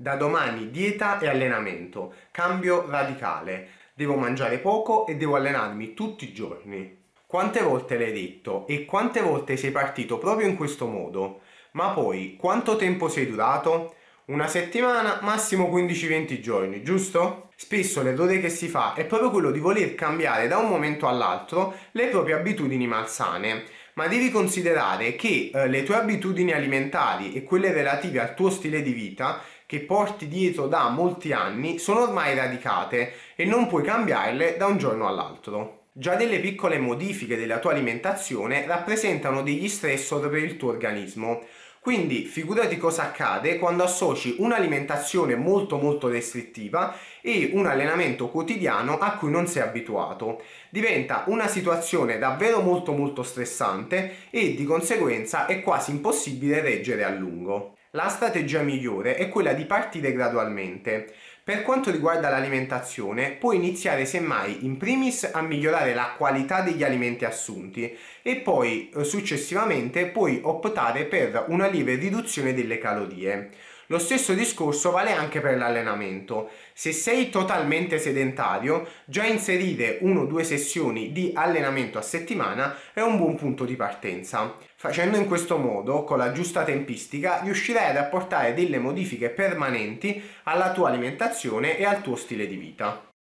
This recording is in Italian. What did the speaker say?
Da domani dieta e allenamento, cambio radicale. Devo mangiare poco e devo allenarmi tutti i giorni. Quante volte l'hai detto e quante volte sei partito proprio in questo modo? Ma poi, quanto tempo sei durato? Una settimana, massimo 15-20 giorni, giusto? Spesso l'errore che si fa è proprio quello di voler cambiare da un momento all'altro le proprie abitudini malsane, ma devi considerare che eh, le tue abitudini alimentari e quelle relative al tuo stile di vita che porti dietro da molti anni sono ormai radicate e non puoi cambiarle da un giorno all'altro. Già delle piccole modifiche della tua alimentazione rappresentano degli stressor per il tuo organismo. Quindi figurati cosa accade quando associ un'alimentazione molto molto restrittiva e un allenamento quotidiano a cui non sei abituato. Diventa una situazione davvero molto molto stressante e di conseguenza è quasi impossibile reggere a lungo. La strategia migliore è quella di partire gradualmente. Per quanto riguarda l'alimentazione, puoi iniziare semmai in primis a migliorare la qualità degli alimenti assunti e poi eh, successivamente puoi optare per una lieve riduzione delle calorie. Lo stesso discorso vale anche per l'allenamento. Se sei totalmente sedentario, già inserire 1-2 sessioni di allenamento a settimana è un buon punto di partenza. Facendo in questo modo, con la giusta tempistica, riuscirai ad apportare delle modifiche permanenti alla tua alimentazione e al tuo stile di vita.